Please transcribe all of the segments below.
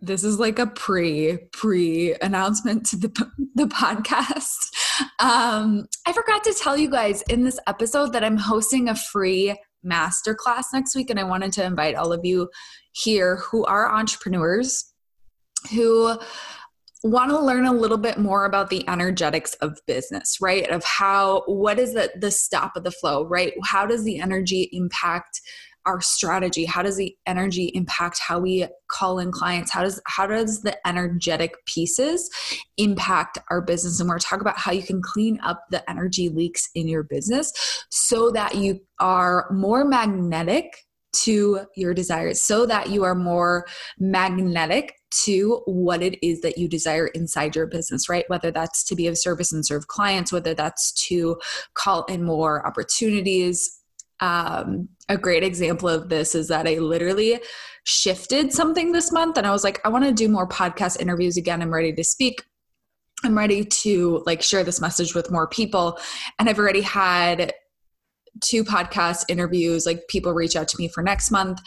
This is like a pre pre announcement to the the podcast. Um, I forgot to tell you guys in this episode that I'm hosting a free masterclass next week, and I wanted to invite all of you here who are entrepreneurs who want to learn a little bit more about the energetics of business right of how what is the the stop of the flow right how does the energy impact our strategy? How does the energy impact how we call in clients? How does how does the energetic pieces impact our business? And we're talking about how you can clean up the energy leaks in your business so that you are more magnetic to your desires so that you are more magnetic to what it is that you desire inside your business, right? Whether that's to be of service and serve clients, whether that's to call in more opportunities, um, a great example of this is that I literally shifted something this month and I was like, I want to do more podcast interviews again. I'm ready to speak. I'm ready to like share this message with more people. And I've already had two podcast interviews like people reach out to me for next month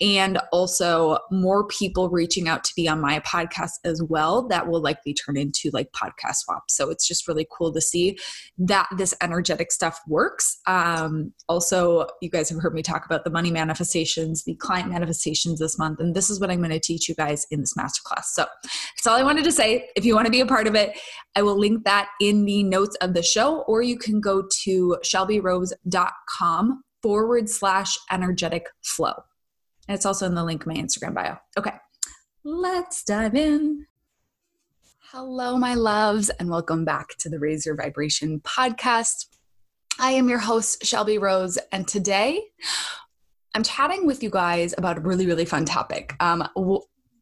and also more people reaching out to be on my podcast as well that will likely turn into like podcast swaps. So it's just really cool to see that this energetic stuff works. Um, also you guys have heard me talk about the money manifestations the client manifestations this month and this is what i'm going to teach you guys in this masterclass. So that's all i wanted to say. If you want to be a part of it i will link that in the notes of the show or you can go to shelbyrose.com forward slash energetic flow it's also in the link in my Instagram bio. Okay, let's dive in. Hello, my loves, and welcome back to the Raise Your Vibration podcast. I am your host, Shelby Rose, and today I'm chatting with you guys about a really, really fun topic. Um,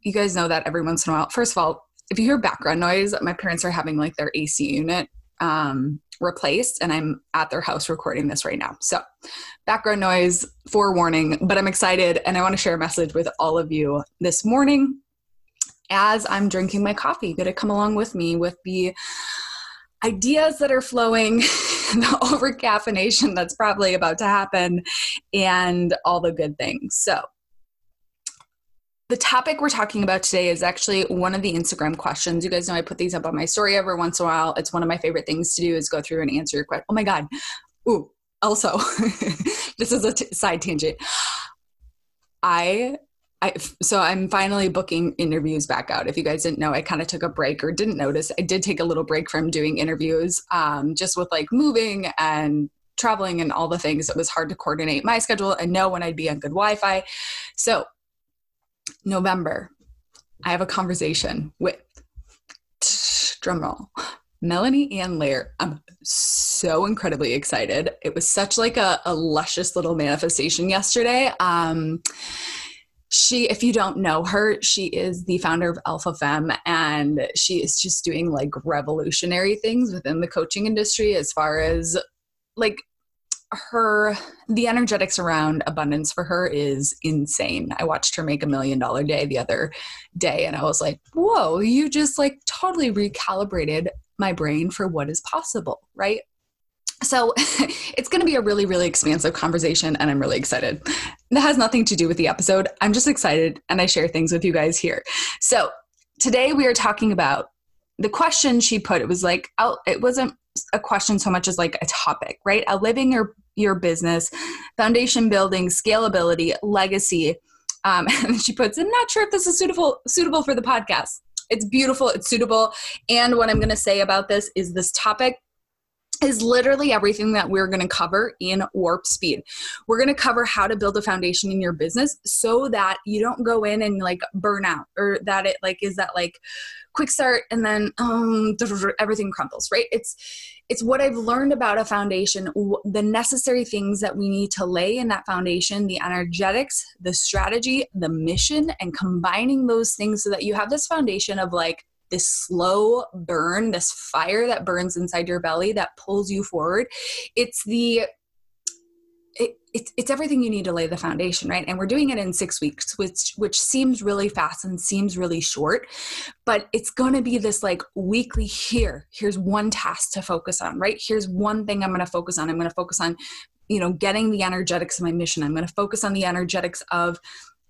you guys know that every once in a while, first of all, if you hear background noise, my parents are having like their AC unit um, replaced and I'm at their house recording this right now. So, background noise, forewarning, but I'm excited and I want to share a message with all of you this morning as I'm drinking my coffee. Got to come along with me with the ideas that are flowing, the over caffeination that's probably about to happen, and all the good things. So, the topic we're talking about today is actually one of the Instagram questions. You guys know I put these up on my story every once in a while. It's one of my favorite things to do is go through and answer your question. Oh my God. Ooh, also, this is a t- side tangent. I I, so I'm finally booking interviews back out. If you guys didn't know, I kind of took a break or didn't notice, I did take a little break from doing interviews, um, just with like moving and traveling and all the things. It was hard to coordinate my schedule and know when I'd be on good Wi-Fi. November, I have a conversation with drumroll Melanie Ann Layer. I'm so incredibly excited. It was such like a, a luscious little manifestation yesterday. Um, she, if you don't know her, she is the founder of Alpha Femme, and she is just doing like revolutionary things within the coaching industry as far as like her the energetics around abundance for her is insane. I watched her make a million dollar day the other day and I was like, "Whoa, you just like totally recalibrated my brain for what is possible." Right? So, it's going to be a really really expansive conversation and I'm really excited. That has nothing to do with the episode. I'm just excited and I share things with you guys here. So, today we are talking about the question she put it was like it wasn't a question so much as like a topic right outliving your your business, foundation building, scalability, legacy. Um, and she puts, I'm not sure if this is suitable suitable for the podcast. It's beautiful, it's suitable. And what I'm gonna say about this is this topic is literally everything that we're going to cover in warp speed. We're going to cover how to build a foundation in your business so that you don't go in and like burn out or that it like is that like quick start and then um everything crumbles, right? It's it's what I've learned about a foundation, the necessary things that we need to lay in that foundation, the energetics, the strategy, the mission and combining those things so that you have this foundation of like this slow burn, this fire that burns inside your belly that pulls you forward. It's the it, it's, it's everything you need to lay the foundation right? And we're doing it in six weeks which which seems really fast and seems really short but it's going to be this like weekly here here's one task to focus on right? Here's one thing i'm going to focus on. I'm going to focus on you know getting the energetics of my mission. I'm going to focus on the energetics of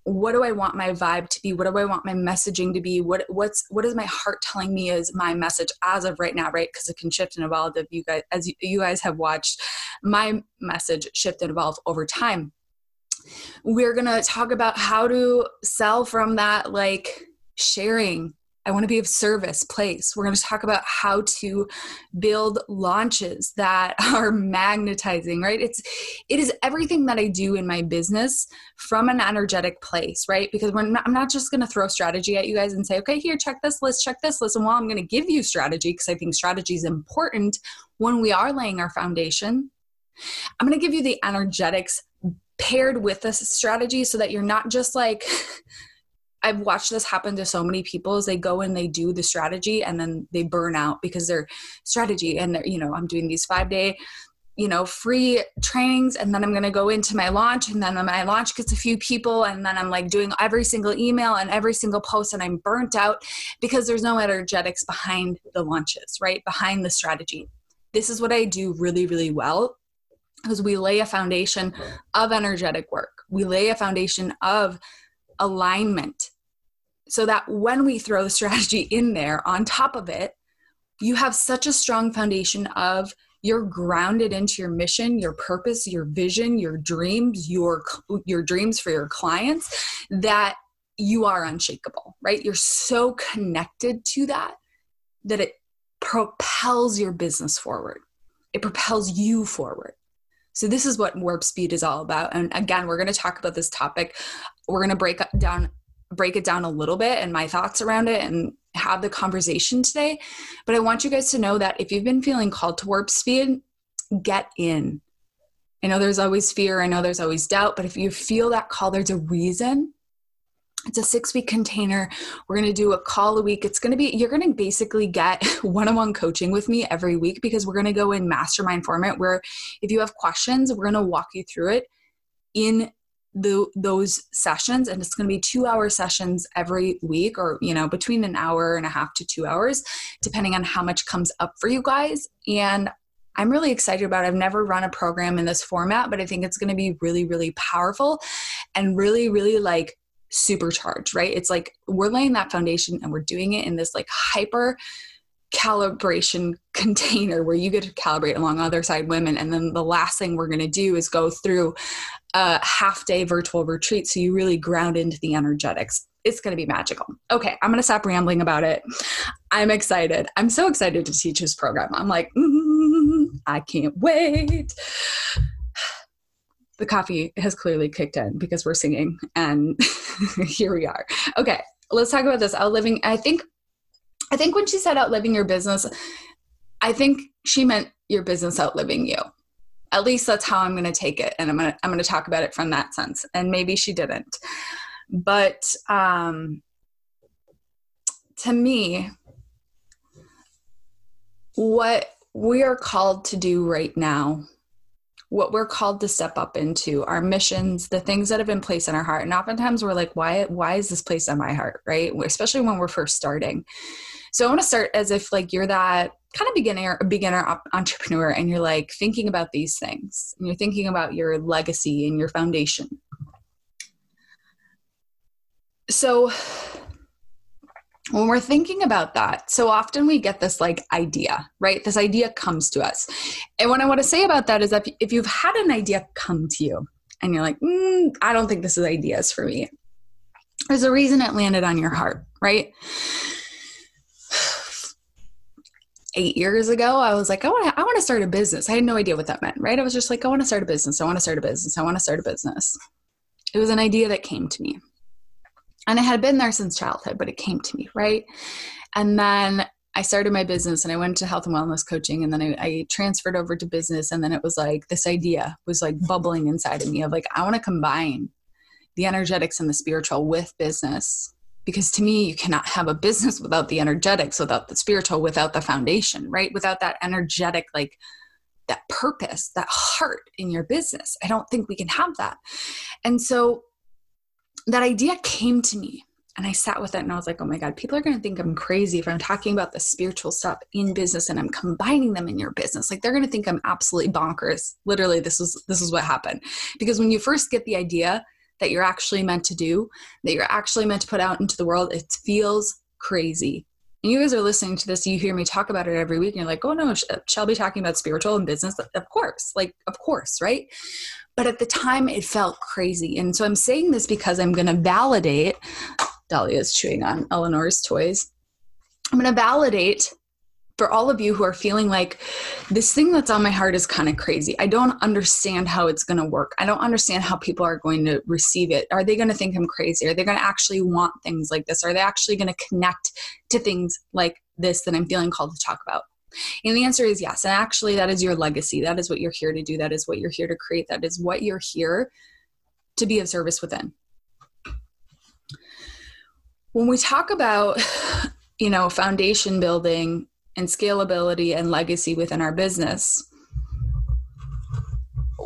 what do I want my vibe to be? What do I want my messaging to be? What what's what is my heart telling me is my message as of right now, right? Because it can shift and evolve. If you guys, as you, guys have watched, my message shift and evolve over time. We're gonna talk about how to sell from that like sharing I want to be of service place. We're going to talk about how to build launches that are magnetizing, right? It's it is everything that I do in my business from an energetic place, right? Because not, I'm not just going to throw strategy at you guys and say, "Okay, here, check this list, check this list." And while I'm going to give you strategy because I think strategy is important when we are laying our foundation, I'm going to give you the energetics paired with this strategy so that you're not just like I've watched this happen to so many people as they go and they do the strategy and then they burn out because their strategy and they're, you know, I'm doing these five day, you know, free trainings and then I'm going to go into my launch and then my launch gets a few people and then I'm like doing every single email and every single post and I'm burnt out because there's no energetics behind the launches, right? Behind the strategy. This is what I do really, really well because we lay a foundation of energetic work. We lay a foundation of alignment so that when we throw the strategy in there on top of it, you have such a strong foundation of you're grounded into your mission, your purpose, your vision, your dreams, your your dreams for your clients that you are unshakable, right? You're so connected to that that it propels your business forward. It propels you forward. So this is what warp speed is all about. And again, we're going to talk about this topic. We're going to break down break it down a little bit and my thoughts around it and have the conversation today. But I want you guys to know that if you've been feeling called to warp speed, get in. I know there's always fear, I know there's always doubt, but if you feel that call, there's a reason. It's a six week container. We're going to do a call a week. It's going to be, you're going to basically get one on one coaching with me every week because we're going to go in mastermind format where if you have questions, we're going to walk you through it in the, those sessions and it's going to be two hour sessions every week or you know between an hour and a half to two hours depending on how much comes up for you guys. And i'm really excited about it. I've never run a program in this format but i think it's going to be really really powerful and really really like supercharged right? It's like we're laying that foundation and we're doing it in this like hyper calibration container where you get to calibrate along other side women. And then the last thing we're going to do is go through a half day virtual retreat. So you really ground into the energetics. It's going to be magical. Okay i'm going to stop rambling about it. I'm excited. I'm so excited to teach this program. I'm like mm, i can't wait. The coffee has clearly kicked in because we're singing and here we are. Okay let's talk about this. Outliving i think I think when she said outliving your business, I think she meant your business outliving you. At least that's how I'm going to take it, and I'm going to I'm going to talk about it from that sense. And maybe she didn't, but um, to me, what we are called to do right now what we're called to step up into our missions the things that have been placed in our heart and oftentimes we're like why why is this placed in my heart right especially when we're first starting so I want to start as if like you're that kind of beginner beginner entrepreneur and you're like thinking about these things and you're thinking about your legacy and your foundation. So when we're thinking about that, so often we get this like idea, right? This idea comes to us. And what I want to say about that is that if you've had an idea come to you and you're like, mm, I don't think this is ideas for me, there's a reason it landed on your heart, right? Eight years ago, I was like, I want to, I want to start a business. I had no idea what that meant, right? I was just like, I want to start a business. I want to start a business. I want to start a business. It was an idea that came to me. And I had been there since childhood, but it came to me, right? And then I started my business and I went to health and wellness coaching and then I, I, transferred over to business. And then it was like this idea was like bubbling inside of me of like, I want to combine the energetics and the spiritual with business because to me you cannot have a business without the energetics without the spiritual without the foundation right without that energetic like that purpose that heart in your business i don't think we can have that and so that idea came to me and I sat with it and I was like, oh my God, people are going to think I'm crazy if I'm talking about the spiritual stuff in business and I'm combining them in your business. Like they're going to think I'm absolutely bonkers. Literally, this was this is what happened. Because when you first get the idea, that you're actually meant to do, that you're actually meant to put out into the world, it feels crazy. And you guys are listening to this, you hear me talk about it every week, and you're like, oh no, Shelby talking about spiritual and business. Of course, like, of course, right? But at the time, it felt crazy. And so I'm saying this because I'm going to validate, Dahlia's chewing on Eleanor's toys. I'm going to validate for all of you who are feeling like this thing that's on my heart is kind of crazy. I don't understand how it's going to work. I don't understand how people are going to receive it. Are they going to think I'm crazy? Are they going to actually want things like this? Are they actually going to connect to things like this that I'm feeling called to talk about? And the answer is yes. And actually, that is your legacy. That is what you're here to do. That is what you're here to create. That is what you're here to be of service within. When we talk about, you know, foundation building and scalability and legacy within our business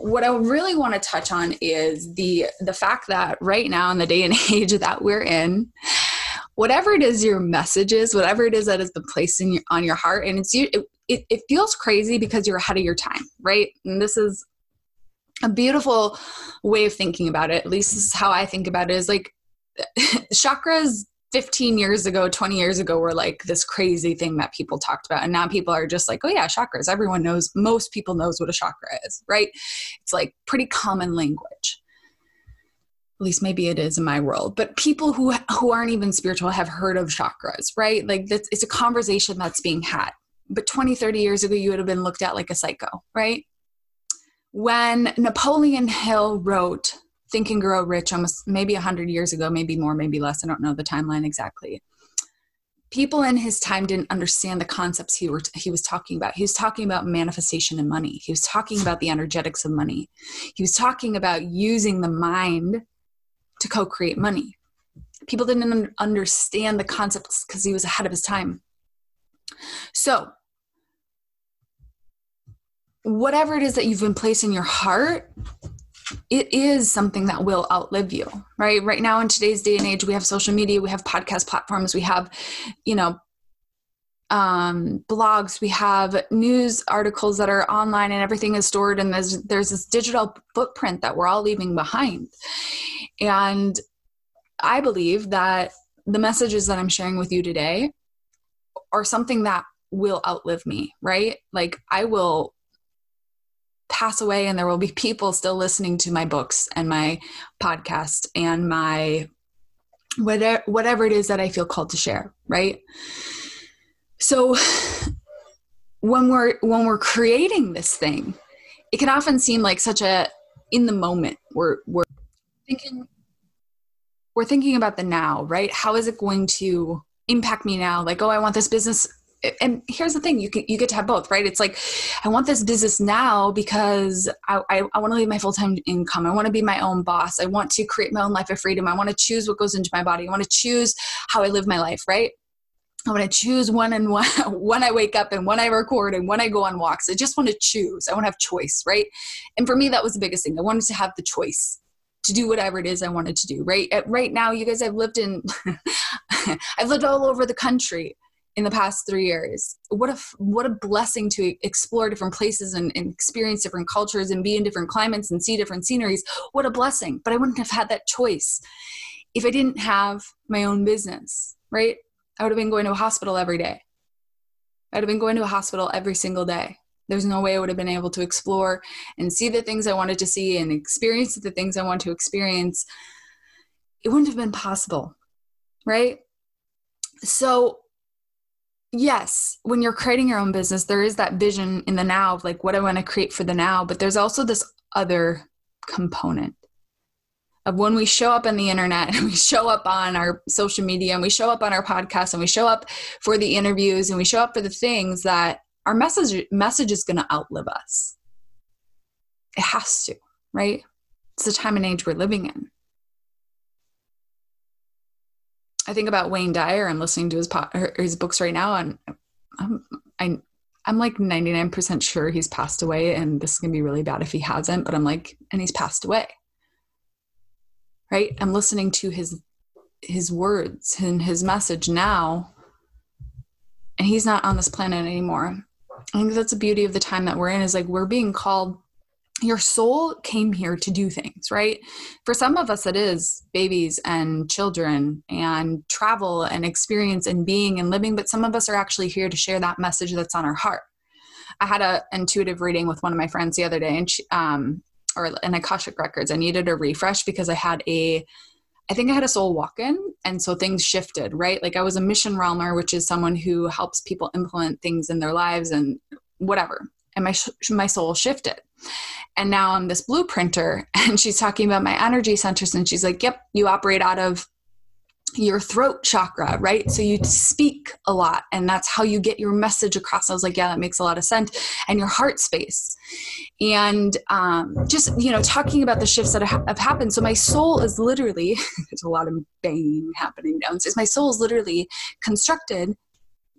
what I really want to touch on is the the fact that right now in the day and age that we're in, whatever it is your message is, whatever it is that has been placed in your, on your heart, and it's it, it, it feels crazy because you're ahead of your time, right? And this is a beautiful way of thinking about it. At least this is how I think about it. Is like chakras 15 years ago, 20 years ago were like this crazy thing that people talked about. And now people are just like, oh yeah, chakras. Everyone knows, most people knows what a chakra is, right? It's like pretty common language. At least maybe it is in my world. But people who who aren't even spiritual have heard of chakras, right? Like it's a conversation that's being had. But 20, 30 years ago, you would have been looked at like a psycho, right? When Napoleon Hill wrote Think and Grow Rich almost maybe 100 years ago, maybe more, maybe less. I don't know the timeline exactly. People in his time didn't understand the concepts he, were, he was talking about. He was talking about manifestation and money. He was talking about the energetics of money. He was talking about using the mind to co create money. People didn't understand the concepts because he was ahead of his time. So, whatever it is that you've been placing your heart it is something that will outlive you right? Right now in today's day and age we have social media we have podcast platforms we have you know um, blogs we have news articles that are online and everything is stored and there's there's this digital footprint that we're all leaving behind. And i believe that the messages that i'm sharing with you today are something that will outlive me right? Like i will pass away and there will be people still listening to my books and my podcast and my whatever whatever it is that I feel called to share, right? So when we're when we're creating this thing, it can often seem like such a in the moment. We're we're thinking we're thinking about the now, right? How is it going to impact me now? Like, oh, I want this business and here's the thing you can, you get to have both right it's like i want this business now because i, I, I want to leave my full-time income i want to be my own boss i want to create my own life of freedom i want to choose what goes into my body i want to choose how i live my life right I want to choose when and when, when I wake up and when I record and when I go on walks. I just want to choose. I want to have choice, right? And for me, that was the biggest thing. I wanted to have the choice to do whatever it is I wanted to do, right? At, right now, you guys, I've lived in, I've lived all over the country in the past three years. What a what a blessing to explore different places and, and, experience different cultures and be in different climates and see different sceneries. What a blessing but i wouldn't have had that choice. If i didn't have my own business right? I would have been going to a hospital every day. I'd have been going to a hospital every single day. There's no way i would have been able to explore and see the things i wanted to see and experience the things i want to experience. It wouldn't have been possible right? So yes, when you're creating your own business, there is that vision in the now of like what I want to create for the now, but there's also this other component of when we show up on the internet and we show up on our social media and we show up on our podcast and we show up for the interviews and we show up for the things that our message message is going to outlive us. It has to, right? It's the time and age we're living in. I think about Wayne Dyer. I'm listening to his po- his books right now, and I'm I, I'm like 99% sure he's passed away, and this is gonna be really bad if he hasn't. But I'm like, and he's passed away, right? I'm listening to his his words and his message now, and he's not on this planet anymore. I think that's the beauty of the time that we're in is like we're being called your soul came here to do things, right? For some of us, it is babies and children and travel and experience and being and living, but some of us are actually here to share that message that's on our heart. I had a intuitive reading with one of my friends the other day, and she, um, or an Akashic records. I needed a refresh because I had a, I think I had a soul walk in, and so things shifted, right? Like I was a mission realmer, which is someone who helps people implement things in their lives and whatever. And my my soul shifted and now I'm this blueprinter. And she's talking about my energy centers. And she's like, yep, you operate out of your throat chakra, right? So you speak a lot, and that's how you get your message across. I was like, yeah, that makes a lot of sense. And your heart space, and um, just you know, talking about the shifts that have happened. So my soul is literally there's a lot of banging happening downstairs. My soul is literally constructed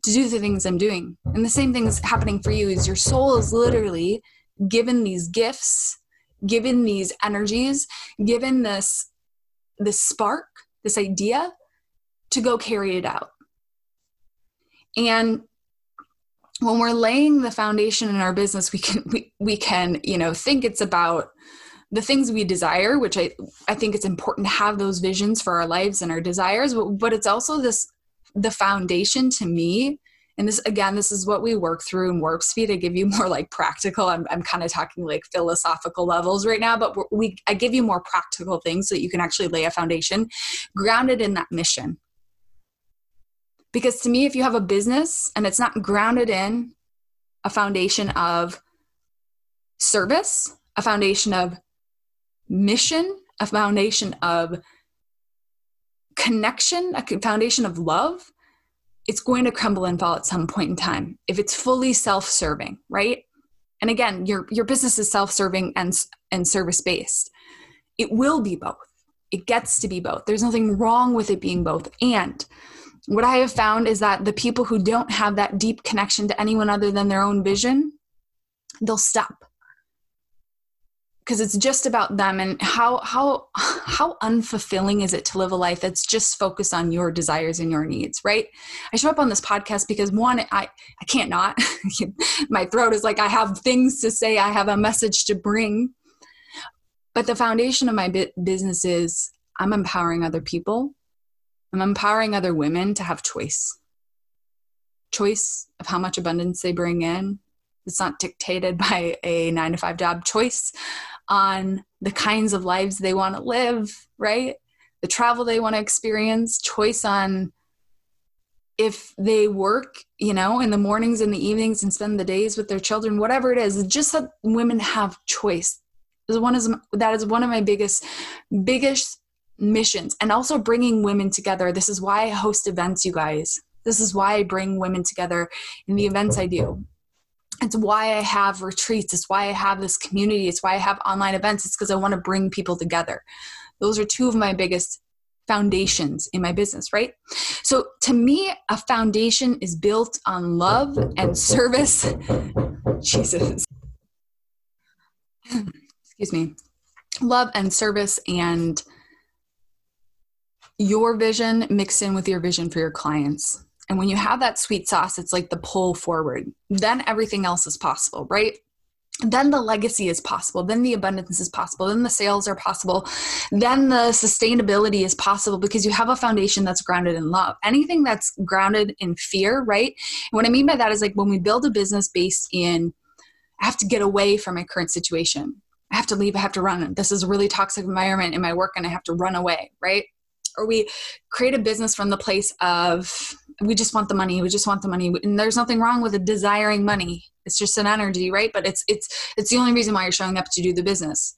to do the things I'm doing, and the same thing is happening for you. Is your soul is literally given these gifts, given these energies, given this this spark, this idea to go carry it out. And when we're laying the foundation in our business, we can we, we can, you know, think it's about the things we desire, which I, I think it's important to have those visions for our lives and our desires, but, but it's also this the foundation to me and this again this is what we work through in warp speed. I give you more like practical i'm, I'm kind of talking like philosophical levels right now but we i give you more practical things so that you can actually lay a foundation grounded in that mission. Because to me if you have a business and it's not grounded in a foundation of service a foundation of mission a foundation of connection a foundation of love it's going to crumble and fall at some point in time if it's fully self-serving right? And again your your business is self-serving and and service based it will be both. It gets to be both. There's nothing wrong with it being both. And what i have found is that the people who don't have that deep connection to anyone other than their own vision they'll stop because it's just about them and how how how unfulfilling is it to live a life that's just focused on your desires and your needs right? I show up on this podcast because one i i can't not. My throat is like i have things to say i have a message to bring. But the foundation of my business is i'm empowering other people. I'm empowering other women to have choice. Choice of how much abundance they bring in. It's not dictated by a nine to five job choice on the kinds of lives they want to live, right? The travel they want to experience, choice on if they work, you know, in the mornings and the evenings and spend the days with their children, whatever it is, just that women have choice. That is one of my biggest, biggest missions, and also bringing women together. This is why I host events, you guys. This is why I bring women together in the events I do it's why I have retreats. It's why I have this community. It's why I have online events. It's because I want to bring people together. Those are two of my biggest foundations in my business, right? So to me, a foundation is built on love and service. Jesus. Excuse me. Love and service and your vision mixed in with your vision for your clients. And when you have that sweet sauce, it's like the pull forward. Then everything else is possible, right? Then the legacy is possible. Then the abundance is possible. Then the sales are possible. Then the sustainability is possible because you have a foundation that's grounded in love. Anything that's grounded in fear, right? What I mean by that is like when we build a business based in, I have to get away from my current situation. I have to leave. I have to run. This is a really toxic environment in my work and I have to run away, right? Or we create a business from the place of we just want the money we just want the money. And there's nothing wrong with desiring money. It's just an energy right? But it's it's it's the only reason why you're showing up to do the business.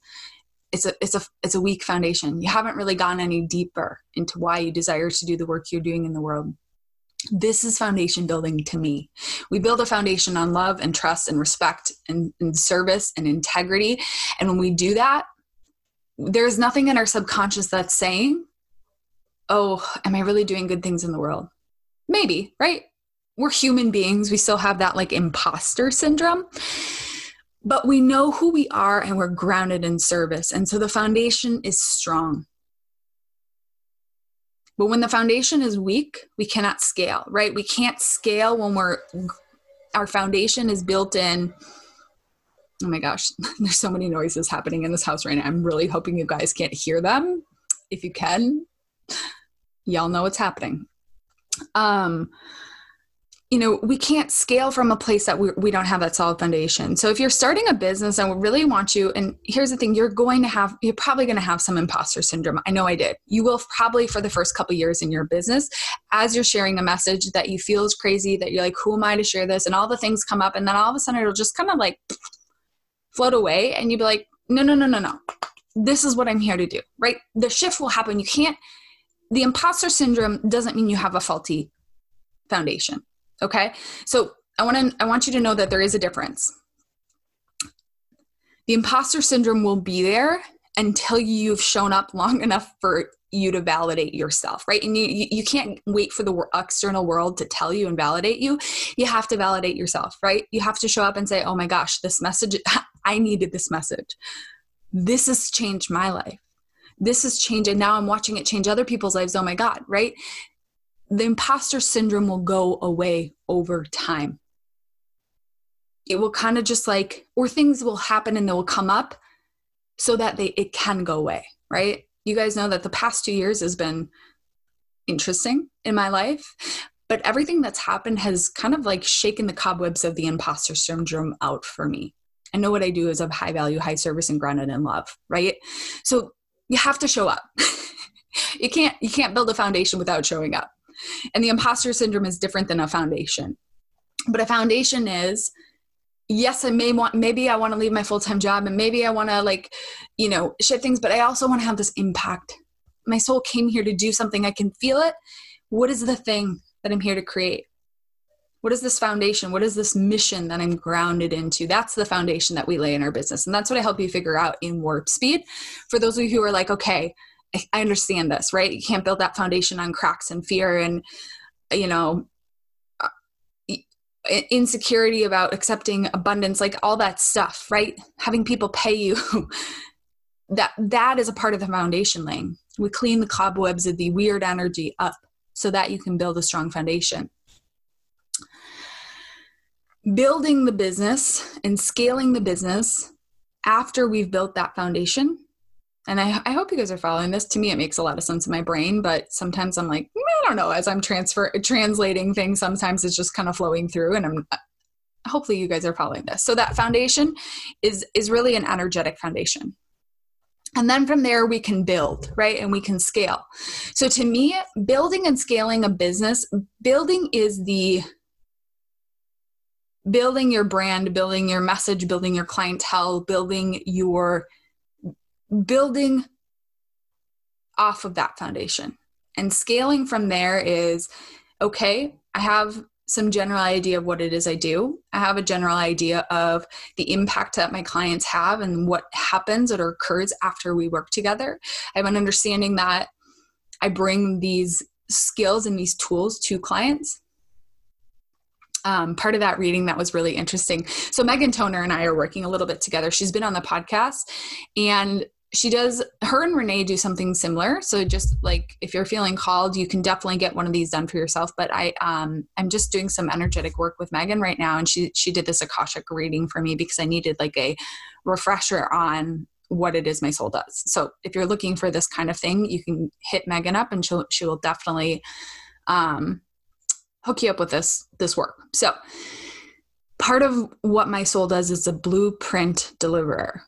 It's a it's a it's a weak foundation. You haven't really gone any deeper into why you desire to do the work you're doing in the world. This is foundation building to me. We build a foundation on love and trust and respect and, and service and integrity. And when we do that there's nothing in our subconscious that's saying oh am i really doing good things in the world maybe right we're human beings we still have that like imposter syndrome but we know who we are and we're grounded in service. And so the foundation is strong. But when the foundation is weak, we cannot scale, right? We can't scale when we're our foundation is built in oh my gosh, there's so many noises happening in this house right now. I'm really hoping you guys can't hear them. If you can, y'all know what's happening. Um, you know we can't scale from a place that we, we don't have that solid foundation. So if you're starting a business and we really want you and here's the thing you're going to have you're probably going to have some imposter syndrome. I know i did. You will probably for the first couple years in your business as you're sharing a message that you feel is crazy that you're like who am i to share this? And all the things come up and then all of a sudden it'll just kind of like float away and you'd be like no no no no no. This is what i'm here to do right? The shift will happen. You can't the imposter syndrome doesn't mean you have a faulty foundation Okay. So I want to, I want you to know that there is a difference. The imposter syndrome will be there until you've shown up long enough for you to validate yourself, right? And you, you can't wait for the external world to tell you and validate you. You have to validate yourself, right? You have to show up and say, oh my gosh, this message, I needed this message. This has changed my life. This has changed, and now I'm watching it change other people's lives. Oh my God, right? the imposter syndrome will go away over time. It will kind of just like, or things will happen and they will come up so that they it can go away, right? You guys know that the past two years has been interesting in my life, but everything that's happened has kind of like shaken the cobwebs of the imposter syndrome out for me. I know what I do is of high value, high service, and grounded in love, right? So you have to show up. you can't you can't build a foundation without showing up. And the imposter syndrome is different than a foundation. But a foundation is yes, I may want, maybe I want to leave my full time job and maybe I want to like, you know, shift things, but I also want to have this impact. My soul came here to do something. I can feel it. What is the thing that I'm here to create? What is this foundation? What is this mission that I'm grounded into? That's the foundation that we lay in our business. And that's what I help you figure out in warp speed. For those of you who are like, okay, I understand this, right? You can't build that foundation on cracks and fear and, you know, uh, insecurity about accepting abundance, like all that stuff, right? Having people pay you. that that is a part of the foundation laying. We clean the cobwebs of the weird energy up so that you can build a strong foundation. Building the business and scaling the business after we've built that foundation and I, I hope you guys are following this. To me, it makes a lot of sense in my brain, but sometimes I'm like, mm, I don't know. As I'm transfer translating things, sometimes it's just kind of flowing through, and I'm hopefully you guys are following this. So that foundation is is really an energetic foundation. And then from there, we can build, right? And we can scale. So to me, building and scaling a business, building is the building your brand, building your message, building your clientele, building your building off of that foundation. And scaling from there is okay, I have some general idea of what it is I do. I have a general idea of the impact that my clients have and what happens or occurs after we work together. I have an understanding that I bring these skills and these tools to clients. Um, part of that reading that was really interesting. So, Megan Toner and I are working a little bit together. She's been on the podcast, and she does her and renee do something similar so just like if you're feeling called you can definitely get one of these done for yourself but i um i'm just doing some energetic work with megan right now and she she did this akashic reading for me because i needed like a refresher on what it is my soul does so if you're looking for this kind of thing you can hit megan up and she'll she will definitely um hook you up with this this work. So part of what my soul does is a blueprint deliverer.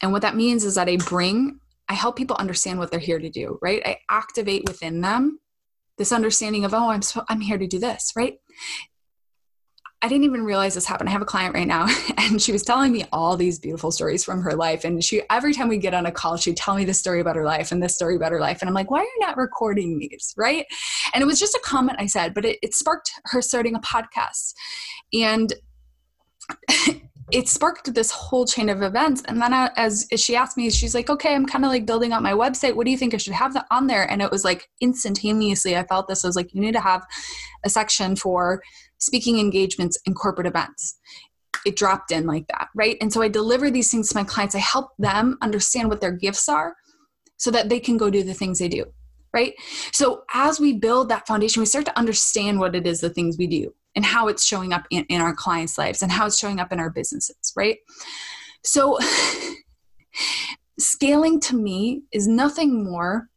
And what that means is that I bring, I help people understand what they're here to do, right? I activate within them this understanding of oh i'm so, i'm here to do this right I didn't even realize this happened. I have a client right now, and she was telling me all these beautiful stories from her life. And she, every time we get on a call, she'd tell me this story about her life and this story about her life. And I'm like, why are you not recording these? Right. And it was just a comment I said, but it, it sparked her starting a podcast. And it sparked this whole chain of events. And then I, as, as she asked me, she's like, okay, I'm kind of like building out my website. What do you think I should have that on there? And it was like instantaneously, I felt this. I was like, you need to have a section for speaking engagements and corporate events. It dropped in like that, right? And so I deliver these things to my clients. I help them understand what their gifts are so that they can go do the things they do, right? So as we build that foundation, we start to understand what it is, the things we do and how it's showing up in, in our clients' lives and how it's showing up in our businesses, right? So, scaling to me is nothing more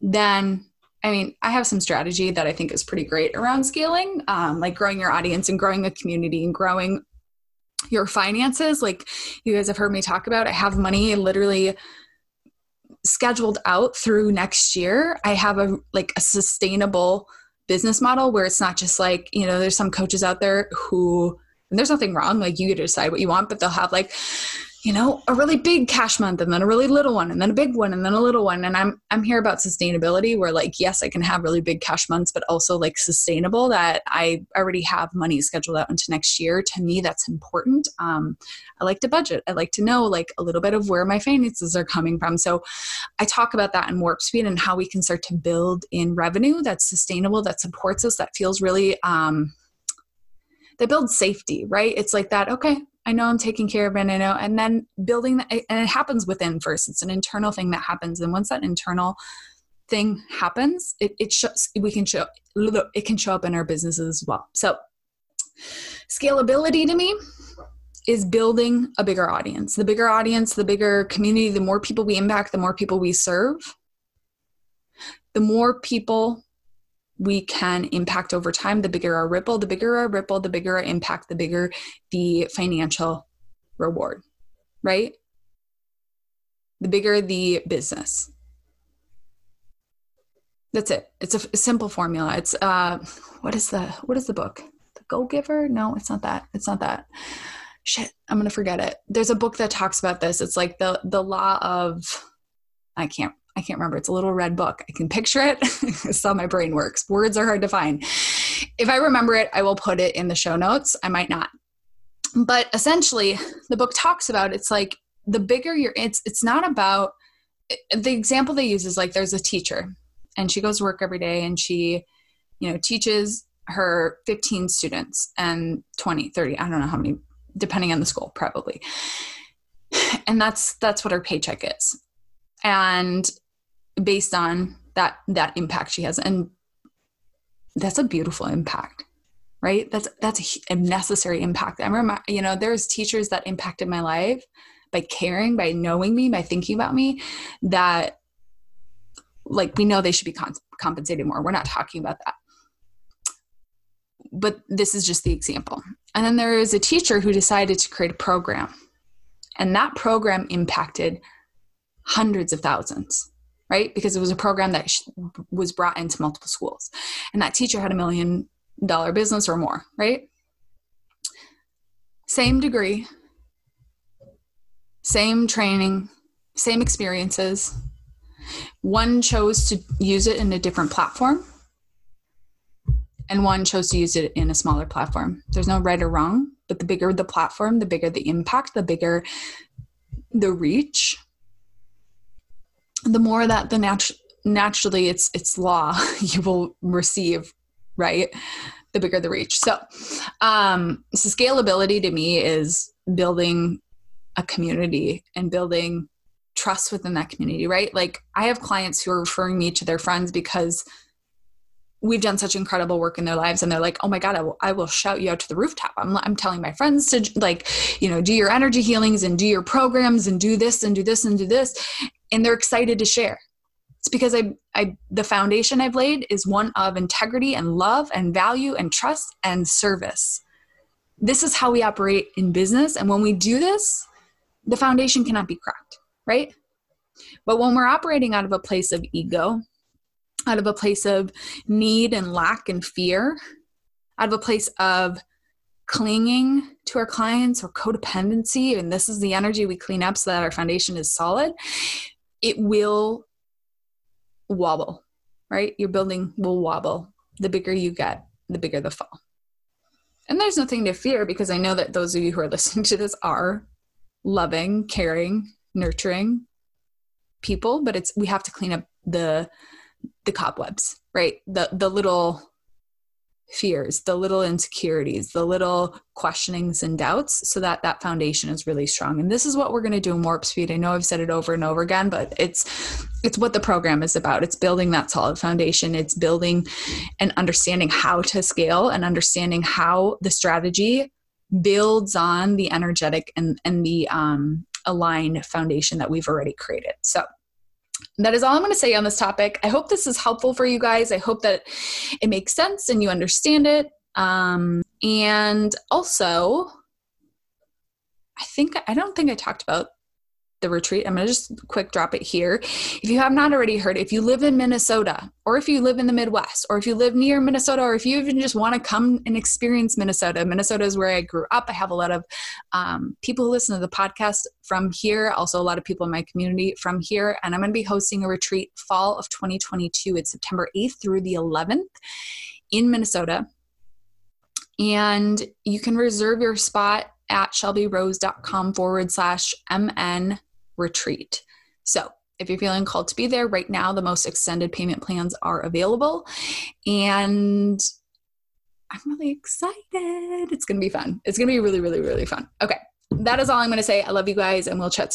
than I mean, I have some strategy that I think is pretty great around scaling, um, like growing your audience and growing a community and growing your finances. Like you guys have heard me talk about, I have money literally scheduled out through next year. I have a like a sustainable business model where it's not just like, you know, there's some coaches out there who, and there's nothing wrong, like you get to decide what you want, but they'll have like, you know, a really big cash month and then a really little one and then a big one and then a little one. And I'm I'm here about sustainability where like yes, I can have really big cash months, but also like sustainable that I already have money scheduled out into next year. To me, that's important. Um, I like to budget. I like to know like a little bit of where my finances are coming from. So I talk about that in warp speed and how we can start to build in revenue that's sustainable, that supports us, that feels really um that builds safety, right? It's like that, okay, I know I'm taking care of it. I know. And then building that, and it happens within first. It's an internal thing that happens. And once that internal thing happens, it, it shows, we can show, it can show up in our businesses as well. So scalability to me is building a bigger audience. The bigger audience, the bigger community, the more people we impact, the more people we serve, the more people we can impact over time, the bigger our ripple, the bigger our ripple, the bigger our impact, the bigger the financial reward, right? The bigger the business. That's it. It's a, simple formula. It's uh what is the what is the book? The Go Giver? No, it's not that. It's not that. Shit, I'm gonna forget it. There's a book that talks about this. It's like the the law of I can't I can't remember. It's a little red book. I can picture it. it's how my brain works. Words are hard to find. If I remember it, I will put it in the show notes. I might not. But essentially, the book talks about it's like the bigger you're it's it's not about the example they use is like there's a teacher and she goes to work every day and she you know teaches her 15 students and 20 30 i don't know how many depending on the school probably and that's that's what her paycheck is and based on that that impact she has. And that's a beautiful impact right? That's that's a necessary impact. I'm remember you know there's teachers that impacted my life by caring by knowing me by thinking about me that like we know they should be compensated more. We're not talking about that. But this is just the example. And then there is a teacher who decided to create a program. And that program impacted hundreds of thousands right? Because it was a program that was brought into multiple schools. And that teacher had a million dollar business or more, right? Same degree, same training, same experiences. One chose to use it in a different platform, and one chose to use it in a smaller platform. There's no right or wrong, but the bigger the platform, the bigger the impact, the bigger the reach, the more that the natu- naturally it's it's law you will receive right? The bigger the reach. So um so scalability to me is building a community and building trust within that community right? Like i have clients who are referring me to their friends because we've done such incredible work in their lives and they're like oh my god I will, I will shout you out to the rooftop. I'm, I'm telling my friends to like you know do your energy healings and do your programs and do this and do this and do this and they're excited to share. It's because I, I the foundation i've laid is one of integrity and love and value and trust and service. This is how we operate in business. And when we do this the foundation cannot be cracked right? But when we're operating out of a place of ego out of a place of need and lack and fear, out of a place of clinging to our clients or codependency, and this is the energy we clean up so that our foundation is solid, it will wobble, right? Your building will wobble. The bigger you get, the bigger the fall. And there's nothing to fear because I know that those of you who are listening to this are loving, caring, nurturing people, but it's we have to clean up the the cobwebs, right? The the little fears, the little insecurities, the little questionings and doubts so that that foundation is really strong. And this is what we're going to do in Warp Speed. I know I've said it over and over again, but it's it's what the program is about. It's building that solid foundation. It's building and understanding how to scale and understanding how the strategy builds on the energetic and and the um aligned foundation that we've already created. So that is all I'm going to say on this topic. I hope this is helpful for you guys. I hope that it makes sense and you understand it. Um, and also, I think I don't think I talked about the retreat. I'm going to just quick drop it here. If you have not already heard, if you live in Minnesota, or if you live in the Midwest, or if you live near Minnesota, or if you even just want to come and experience Minnesota, Minnesota is where I grew up. I have a lot of um, people who listen to the podcast from here, also a lot of people in my community from here. And I'm going to be hosting a retreat fall of 2022. It's September 8th through the 11th in Minnesota. And you can reserve your spot at shelbyrose.com forward slash MN retreat. So, if you're feeling called to be there right now, the most extended payment plans are available. And I'm really excited. It's going to be fun. It's going to be really, really, really fun. Okay. That is all I'm going to say. I love you guys, and we'll chat soon.